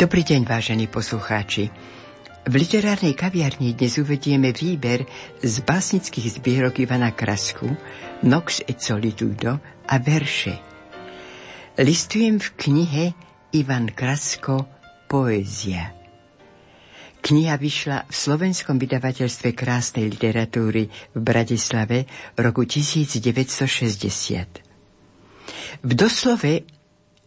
Dobrý deň, vážení poslucháči. V literárnej kaviarni dnes uvedieme výber z básnických zbierok Ivana Krasku Nox et Solitudo a verše. Listujem v knihe Ivan Krasko Poézia. Kniha vyšla v slovenskom vydavateľstve krásnej literatúry v Bratislave roku 1960. V doslove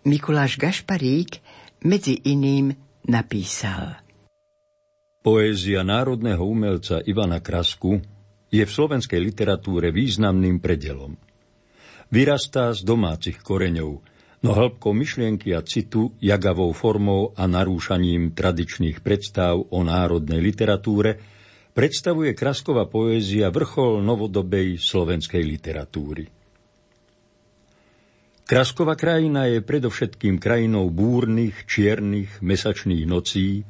Mikuláš Gašparík medzi iným napísal. Poézia národného umelca Ivana Krasku je v slovenskej literatúre významným predelom. Vyrastá z domácich koreňov, no hĺbkou myšlienky a citu, jagavou formou a narúšaním tradičných predstav o národnej literatúre predstavuje Krasková poézia vrchol novodobej slovenskej literatúry. Krasková krajina je predovšetkým krajinou búrnych, čiernych, mesačných nocí,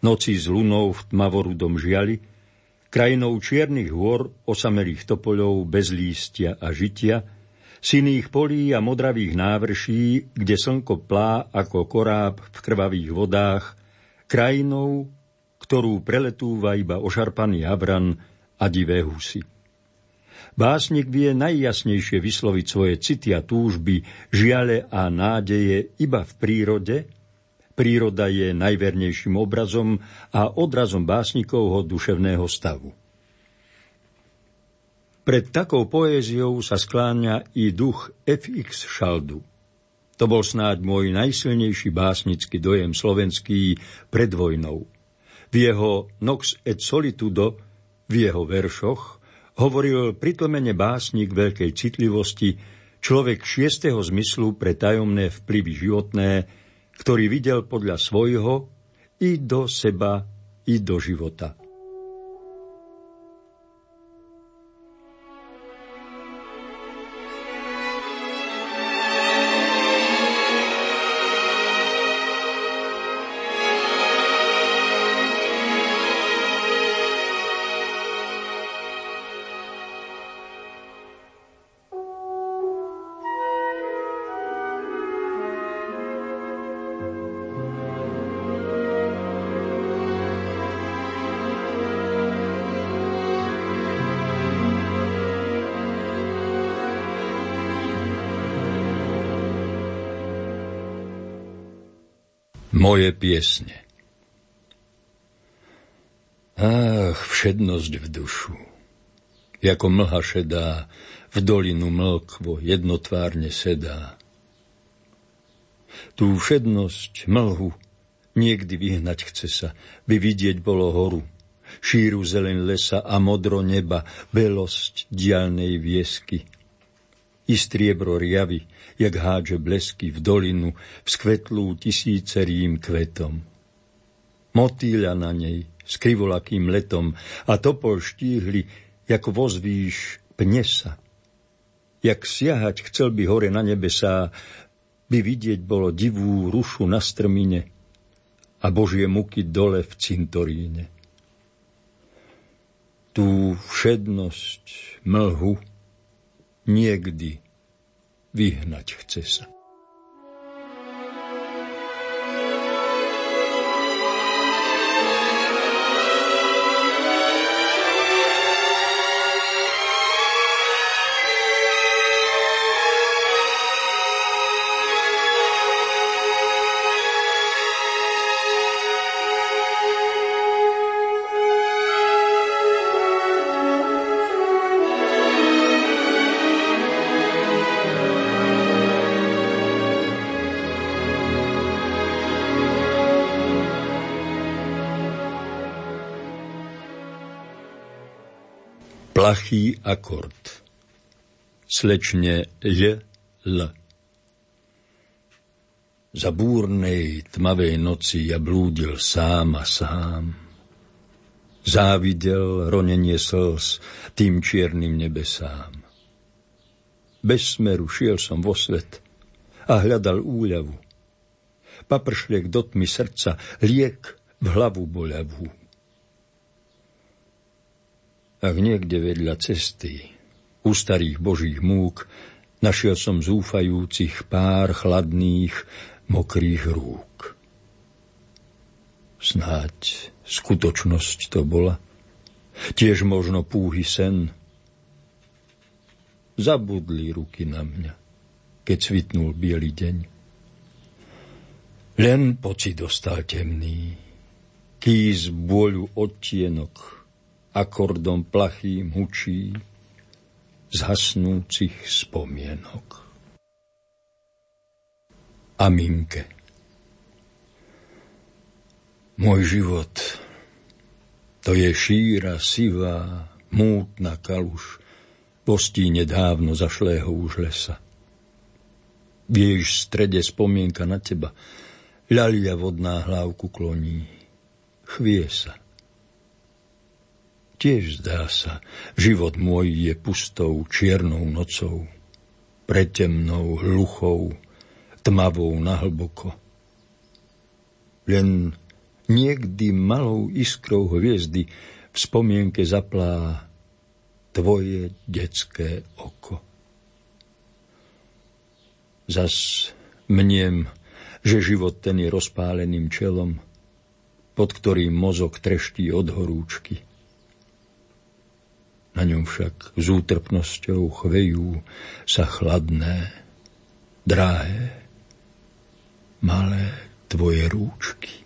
nocí s lunou v tmavorudom žiali, krajinou čiernych hôr, osamelých topoľov bez lístia a žitia, siných polí a modravých návrší, kde slnko plá ako koráb v krvavých vodách, krajinou, ktorú preletúva iba ošarpaný avran a divé husy. Básnik vie najjasnejšie vysloviť svoje city a túžby, žiale a nádeje iba v prírode. Príroda je najvernejším obrazom a odrazom básnikovho duševného stavu. Pred takou poéziou sa skláňa i duch FX Šaldu. To bol snáď môj najsilnejší básnický dojem slovenský pred vojnou. V jeho Nox et Solitudo, v jeho veršoch, hovoril pritlmene básnik veľkej citlivosti, človek šiestého zmyslu pre tajomné vplyvy životné, ktorý videl podľa svojho i do seba, i do života. Moje piesne Ach, všednosť v dušu, jako mlha šedá, v dolinu mlkvo jednotvárne sedá. Tú všednosť, mlhu, niekdy vyhnať chce sa, by vidieť bolo horu, šíru zelen lesa a modro neba, belosť dialnej viesky. I striebro riavy, jak hádže blesky v dolinu, vzkvetlú tisícerým kvetom. Motýľa na nej s krivolakým letom a topol štíhli, jak vozvíš pnesa. Jak siahať chcel by hore na nebesá, by vidieť bolo divú rušu na strmine a Božie muky dole v cintoríne. Tú všednosť, mlhu, niekdy vyhnať chce sa. Plachý akord. Slečne L, L. Za búrnej tmavej noci ja blúdil sám a sám. Závidel ronenie slz tým čiernym nebesám. Bez smeru šiel som vo svet a hľadal úľavu. Papršliek do tmy srdca, liek v hlavu boľavú ak niekde vedľa cesty, u starých božích múk, našiel som zúfajúcich pár chladných, mokrých rúk. Snáď skutočnosť to bola. Tiež možno púhy sen. Zabudli ruky na mňa, keď svitnul biely deň. Len pocit dostal temný, kýz bôľu odtienok, akordom plachým hučí zhasnúcich spomienok. Aminke. Môj život, to je šíra, sivá, mútna kaluš, postí nedávno zašlého už lesa. V jej strede spomienka na teba, ľalia vodná hlávku kloní, chvie sa. Tiež zdá sa, život môj je pustou, čiernou nocou, pretemnou, hluchou, tmavou nahlboko. Len niekdy malou iskrou hviezdy v spomienke zaplá tvoje detské oko. Zas mniem, že život ten je rozpáleným čelom, pod ktorým mozog treští od horúčky. Na ňom však s útrpnosťou chvejú sa chladné, drahé, malé tvoje rúčky.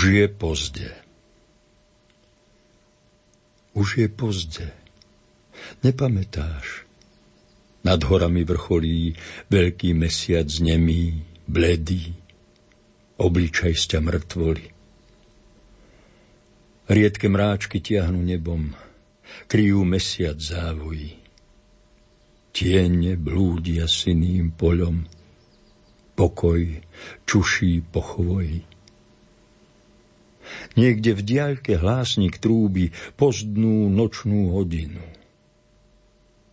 Už je pozde. Už je pozde. Nepamätáš? Nad horami vrcholí veľký mesiac nemý, bledý, obličaj sťa mŕtvoli. Riedke mráčky tiahnu nebom, kryjú mesiac závojí. Tiene blúdia siným poľom, pokoj čuší po chvoji. Niekde v diaľke hlásnik trúby pozdnú nočnú hodinu.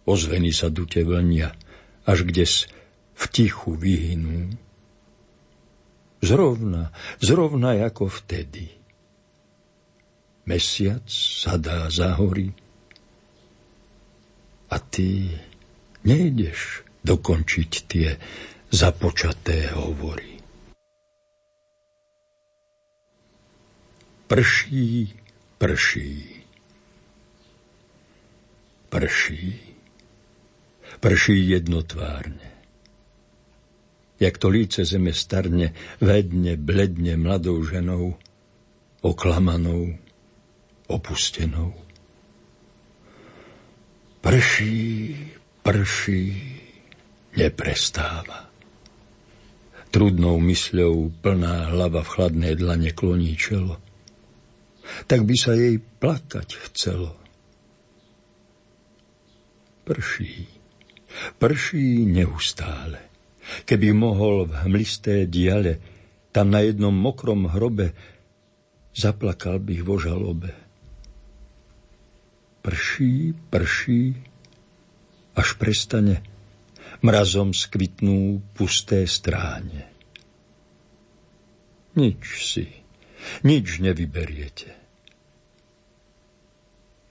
Ozveny sa dute vlnia, až s v tichu vyhynú. Zrovna, zrovna ako vtedy. Mesiac sadá za hory a ty nejdeš dokončiť tie započaté hovory. Prší, prší. Prší. Prší jednotvárne. Jak to líce zeme starne, vedne, bledne mladou ženou, oklamanou, opustenou. Prší, prší, neprestáva. Trudnou mysľou plná hlava v chladnej dlane kloní čelo tak by sa jej plakať chcelo. Prší, prší neustále. Keby mohol v hmlisté diale, tam na jednom mokrom hrobe, zaplakal bych vo žalobe. Prší, prší, až prestane, mrazom skvitnú pusté stráne. Nič si, nič nevyberiete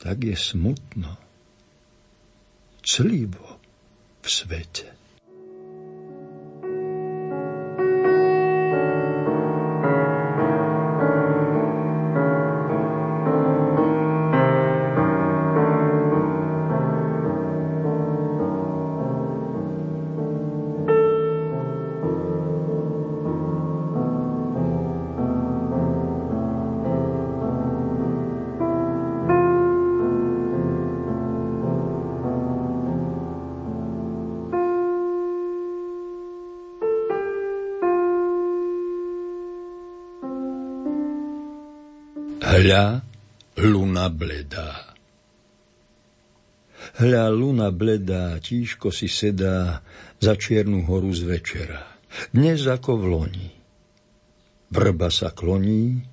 tak je smutno, clivo v svete. Hľa, luna bledá. Hľa, luna bledá, tížko si sedá za čiernu horu z večera. Dnes ako v loni. Vrba sa kloní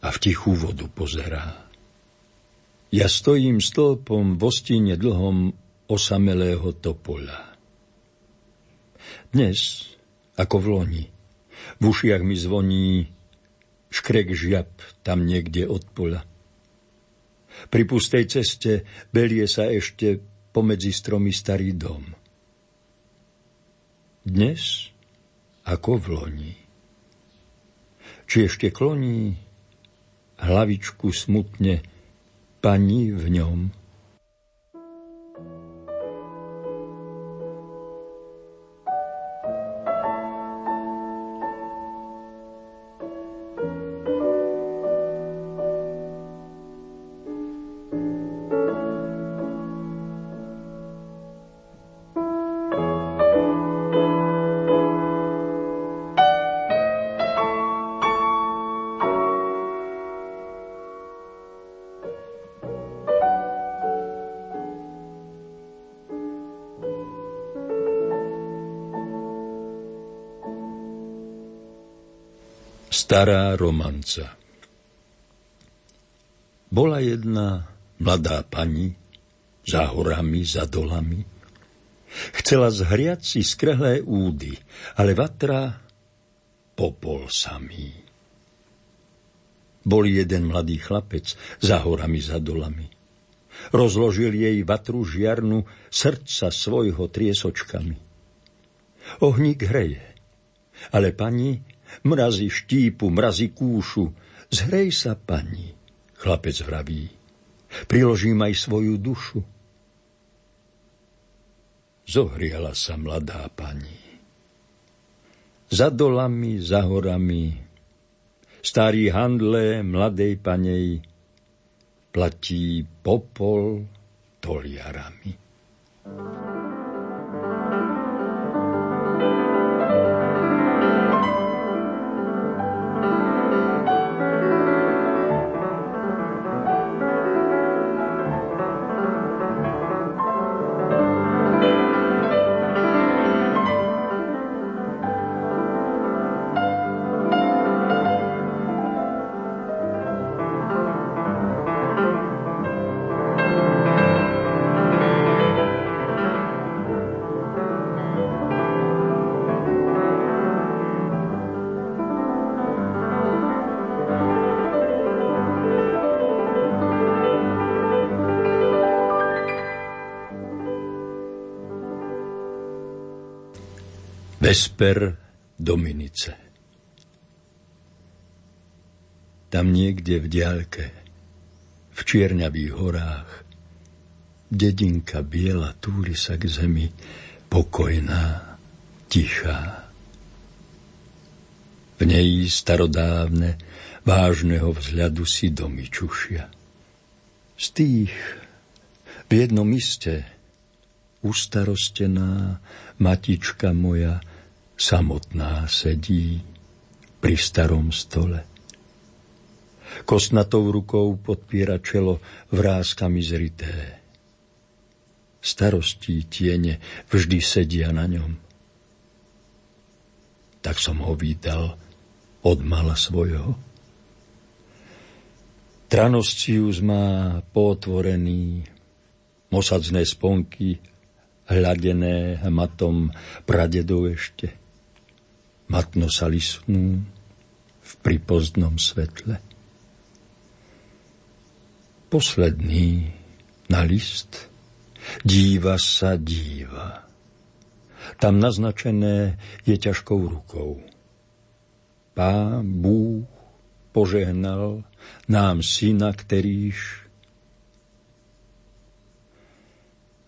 a v tichú vodu pozerá. Ja stojím stĺpom v ostine dlhom osamelého topola. Dnes, ako v loni, v ušiach mi zvoní škrek žiab tam niekde od pola. Pri pustej ceste belie sa ešte pomedzi stromy starý dom. Dnes ako v loni. Či ešte kloní hlavičku smutne pani v ňom – Stará romanca Bola jedna mladá pani za horami, za dolami. Chcela zhriať si skrehlé údy, ale vatra popol samý. Bol jeden mladý chlapec za horami, za dolami. Rozložil jej vatru žiarnu srdca svojho triesočkami. Ohník hreje, ale pani Mrazi štípu, mrazi kúšu, zhrej sa, pani, chlapec vraví. Priložím aj svoju dušu. Zohriala sa mladá pani. Za dolami, za horami, starý handle mladej panej platí popol toliarami. thank you Vesper Dominice Tam niekde v diaľke, v čierňavých horách, dedinka biela túli sa k zemi, pokojná, tichá. V nej starodávne, vážneho vzhľadu si domy čušia. Z tých v jednom iste ustarostená matička moja samotná sedí pri starom stole. Kosnatou rukou podpiera čelo vrázkami zrité. Starostí tiene vždy sedia na ňom. Tak som ho vítal od mala svojho. Tranoscius má potvorený, mosadzné sponky, hladené matom pradedov ešte matno sa lisnú v pripozdnom svetle. Posledný na list díva sa díva. Tam naznačené je ťažkou rukou. Pán Búh požehnal nám syna, ktorýž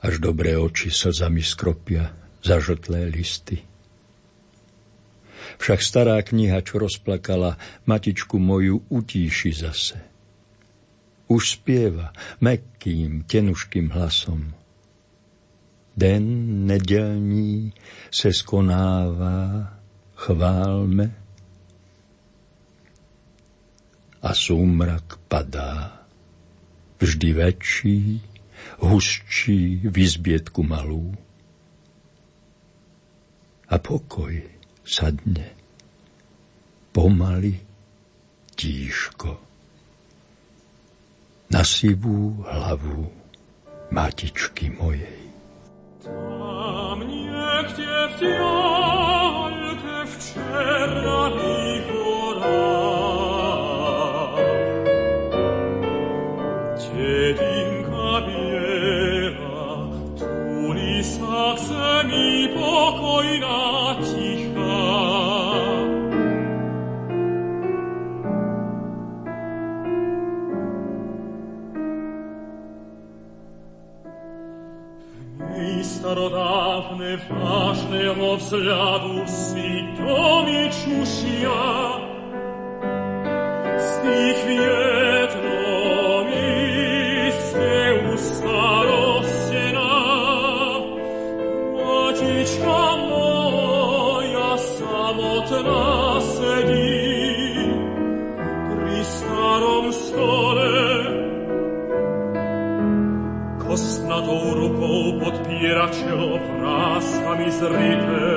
až dobré oči slzami skropia zažltlé listy však stará kniha, čo rozplakala, matičku moju utíši zase. Už spieva mekkým, tenuškým hlasom. Den nedelní se skonává, chválme a súmrak padá. Vždy väčší, hustší v izbietku malú. A pokoj sadne. Pomaly, tížko. Na sivú hlavu matičky mojej. Tam niekde v tialke včera i starodawne ważnego względu sytomi czusia. Z tych wiek mis Ritter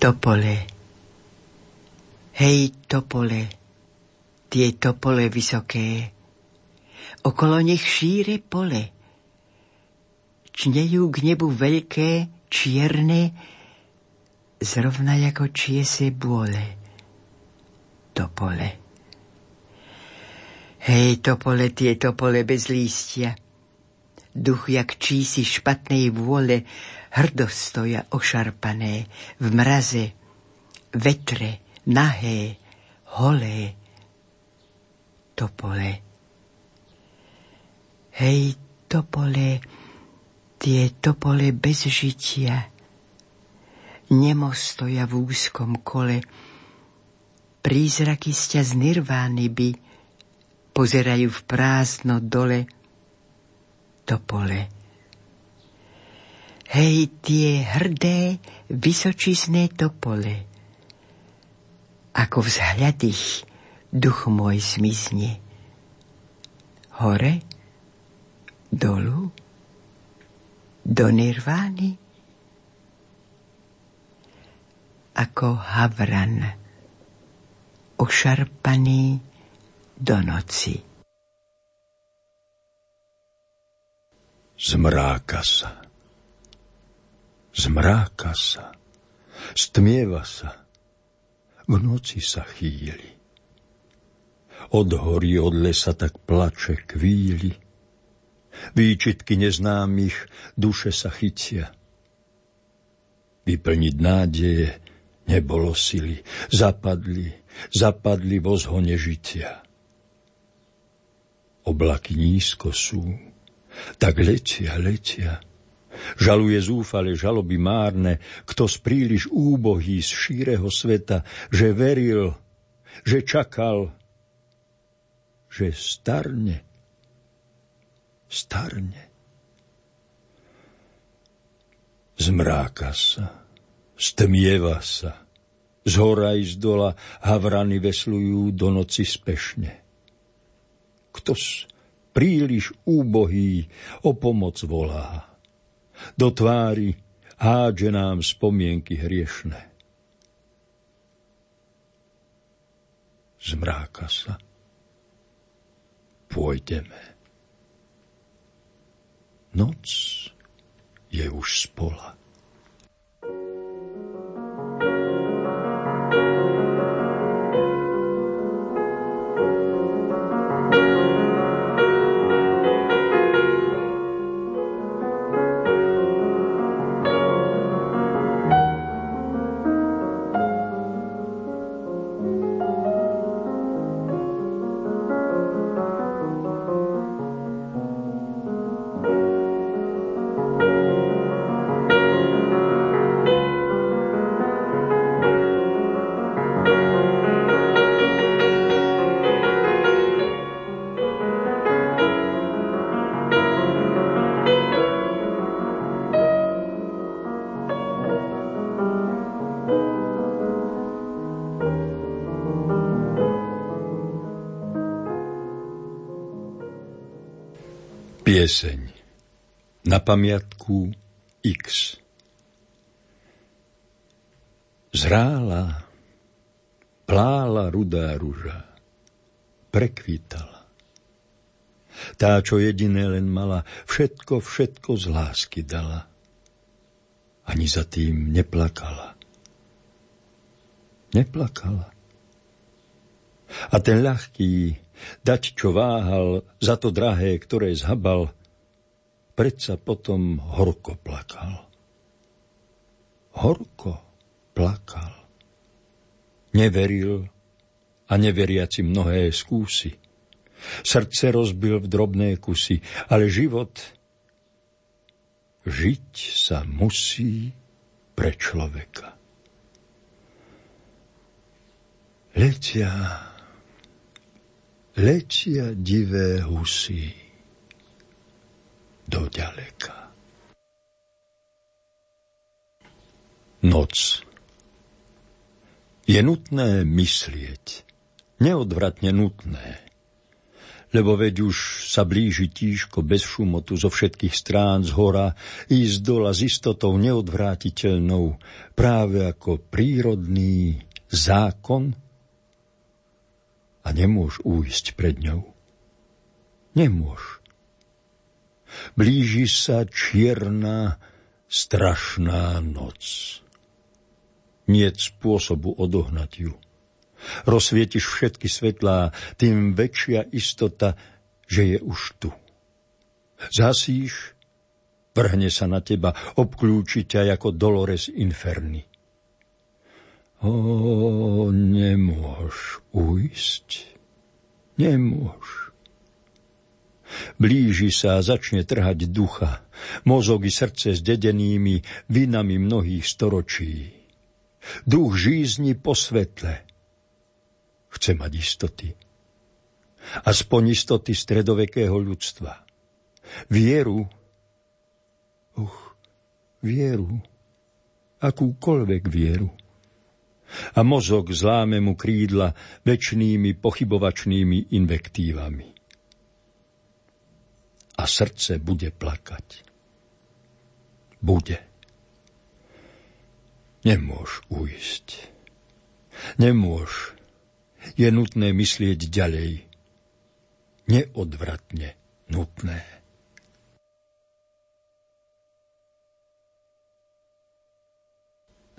Topole. Hej, topole, tie topole vysoké, okolo nich šíre pole. Čnejú k nebu veľké, čierne, zrovna ako čiese bôle. Topole. Hej, topole, tie topole bez lístia. Duch jak čísi špatnej vôle hrdo stoja ošarpané v mraze, vetre, nahé, holé, topole. Hej, topole, tie topole bez žitia, nemo stoja v úzkom kole, prízraky sťa z nirvány by pozerajú v prázdno dole, topole. Hej, tie hrdé, vysočizné topole, ako vzhľad ich duch môj zmizne. Hore, dolu, do nirvány, ako havran, ošarpaný do noci. Zmráka sa. Zmráka sa. Stmieva sa v noci sa chýli. Od hory, od lesa tak plače kvíli. Výčitky neznámych duše sa chytia. Vyplniť nádeje nebolo sily. Zapadli, zapadli vo zhone žitia. Oblaky nízko sú, tak letia, letia Žaluje zúfale žaloby márne, kto z príliš úbohý z šíreho sveta, že veril, že čakal, že starne, starne. Zmráka sa, stmieva sa, z hora i z dola havrany veslujú do noci spešne. Kto príliš úbohý o pomoc volá do tvári hádže nám spomienky hriešne. Zmráka sa. Pôjdeme. Noc je už spola. Pieseň na pamiatku X Zrála, plála rudá ruža, prekvítala. Tá, čo jediné len mala, všetko, všetko z lásky dala. Ani za tým neplakala. Neplakala. A ten ľahký, dať čo váhal, za to drahé, ktoré zhabal, predsa potom horko plakal. Horko plakal. Neveril a neveriaci mnohé skúsi. Srdce rozbil v drobné kusy, ale život žiť sa musí pre človeka. Letia letia divé husy do ďaleka. Noc. Je nutné myslieť, neodvratne nutné. lebo veď už sa blíži tížko bez šumotu zo všetkých strán z hora, ísť dola s istotou neodvrátiteľnou, práve ako prírodný zákon a nemôž újsť pred ňou. Nemôž. Blíži sa čierna, strašná noc. Nie spôsobu odohnať ju rozsvietiš všetky svetlá, tým väčšia istota, že je už tu. Zasíš, vrhne sa na teba, obklúči ťa ako Dolores Inferni. O, nemôž ujsť, nemôž. Blíži sa a začne trhať ducha, mozog i srdce s dedenými vinami mnohých storočí. Duch žízni po svetle, chce mať istoty. Aspoň istoty stredovekého ľudstva. Vieru, uch, vieru, akúkoľvek vieru. A mozog zláme mu krídla väčšnými pochybovačnými invektívami. A srdce bude plakať. Bude. Nemôž ujsť. Nemôž je nutné myslieť ďalej. Neodvratne nutné.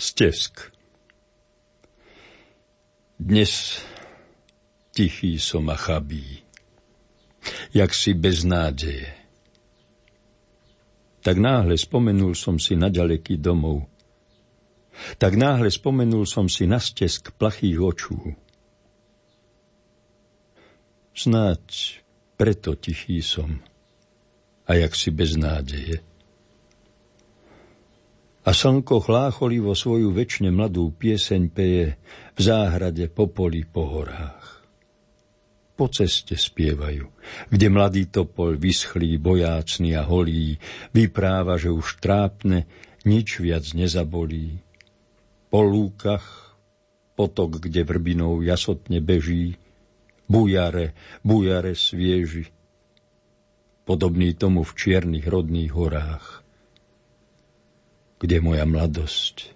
Stesk Dnes tichý som a chabý, jak si bez nádeje. Tak náhle spomenul som si na ďaleký domov. Tak náhle spomenul som si na stesk plachých očú Snáď preto tichý som a jak si bez nádeje. A slnko chlácholivo svoju väčšine mladú pieseň peje v záhrade po poli po horách. Po ceste spievajú, kde mladý topol vyschlý, bojácný a holý, vypráva, že už trápne, nič viac nezabolí. Po lúkach potok, kde vrbinou jasotne beží, bujare, bujare svieži, podobný tomu v čiernych rodných horách, kde moja mladosť,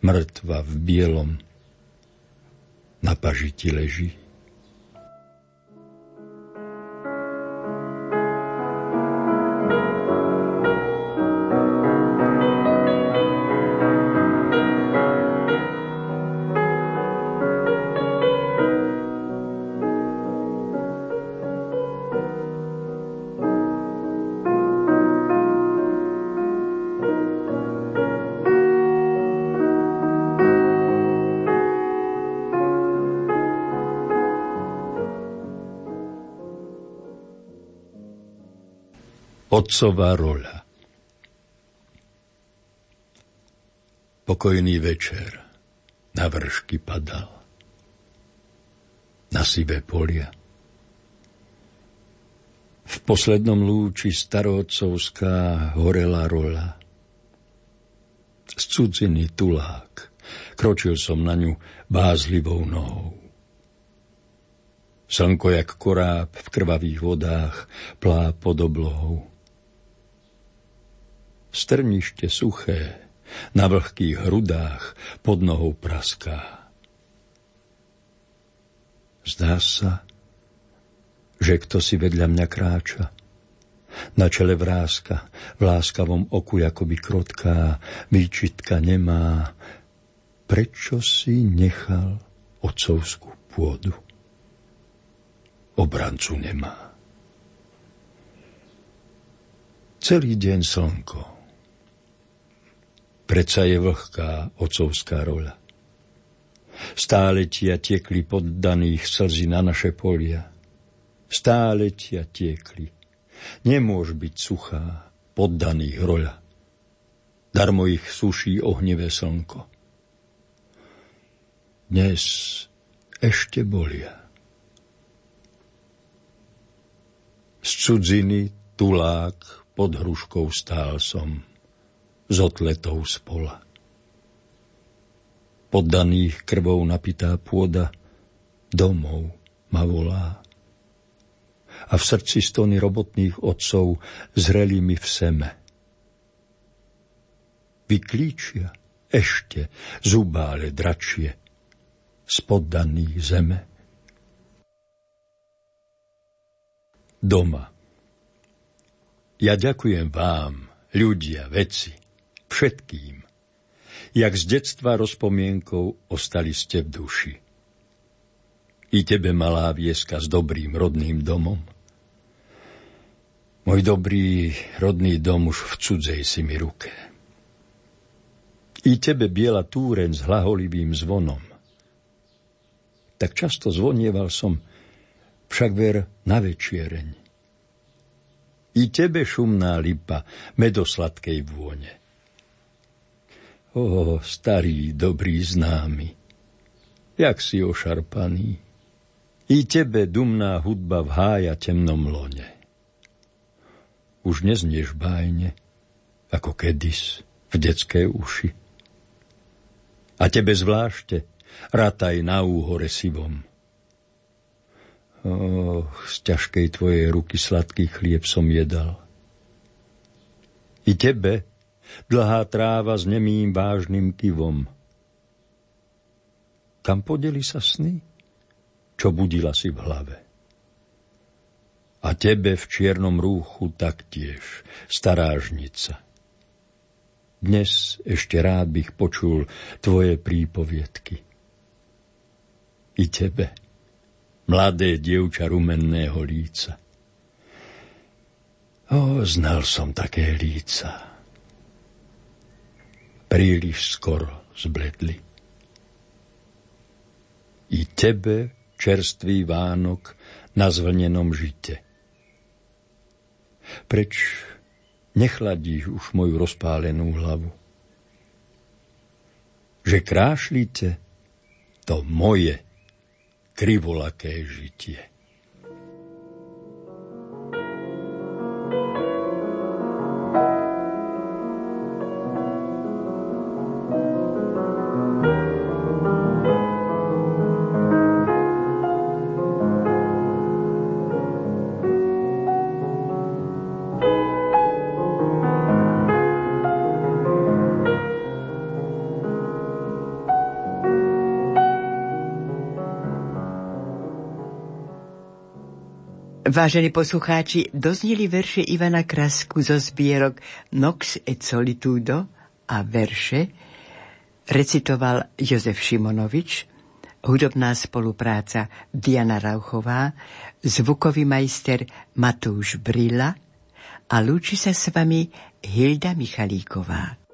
mŕtva v bielom, na pažiti leží. Otcová roľa Pokojný večer na vršky padal, na sivé polia. V poslednom lúči starovcovská horela rola. Z cudziny tulák, kročil som na ňu bázlivou nohou. Slnko jak koráb v krvavých vodách plá pod oblohou strnište suché, na vlhkých hrudách pod nohou praská. Zdá sa, že kto si vedľa mňa kráča. Na čele vrázka, v láskavom oku akoby krotká, výčitka nemá. Prečo si nechal otcovskú pôdu? Obrancu nemá. Celý deň slnko, Predsa je vlhká ocovská rola. Stále tia tiekli poddaných slzy na naše polia. Stále tia tiekli. Nemôž byť suchá poddaných roľa. Darmo ich suší ohnivé slnko. Dnes ešte bolia. Z cudziny tulák pod hruškou stál som – z otletov spola. Poddaných krvou napitá pôda domov ma volá. a v srdci stony robotných otcov zreli mi v seme. Vyklíčia ešte zubále dračie z poddaných zeme. Doma. Ja ďakujem vám, ľudia, veci, všetkým, jak z detstva rozpomienkou ostali ste v duši. I tebe, malá vieska, s dobrým rodným domom. Môj dobrý rodný dom už v cudzej si mi ruke. I tebe biela túreň s hlaholivým zvonom. Tak často zvonieval som, však ver na večiereň. I tebe šumná lipa, medosladkej vône. O, starý, dobrý známy, jak si ošarpaný. I tebe dumná hudba v hája temnom lone. Už neznieš bájne, ako kedis v detské uši. A tebe zvlášte, rataj na úhore sivom. Oh, z ťažkej tvojej ruky sladký chlieb som jedal. I tebe, dlhá tráva s nemým vážnym kivom. Kam podeli sa sny, čo budila si v hlave? A tebe v čiernom rúchu taktiež, starážnica. Dnes ešte rád bych počul tvoje prípoviedky. I tebe, mladé dievča rumenného líca. O, znal som také líca príliš skoro zbledli. I tebe čerstvý Vánok na zvlnenom žite. Preč nechladíš už moju rozpálenú hlavu? Že krášlite to moje krivolaké žitie. Vážení poslucháči, doznili verše Ivana Krasku zo zbierok Nox et Solitudo a verše recitoval Jozef Šimonovič, hudobná spolupráca Diana Rauchová, zvukový majster Matúš Brila a lúči sa s vami Hilda Michalíková.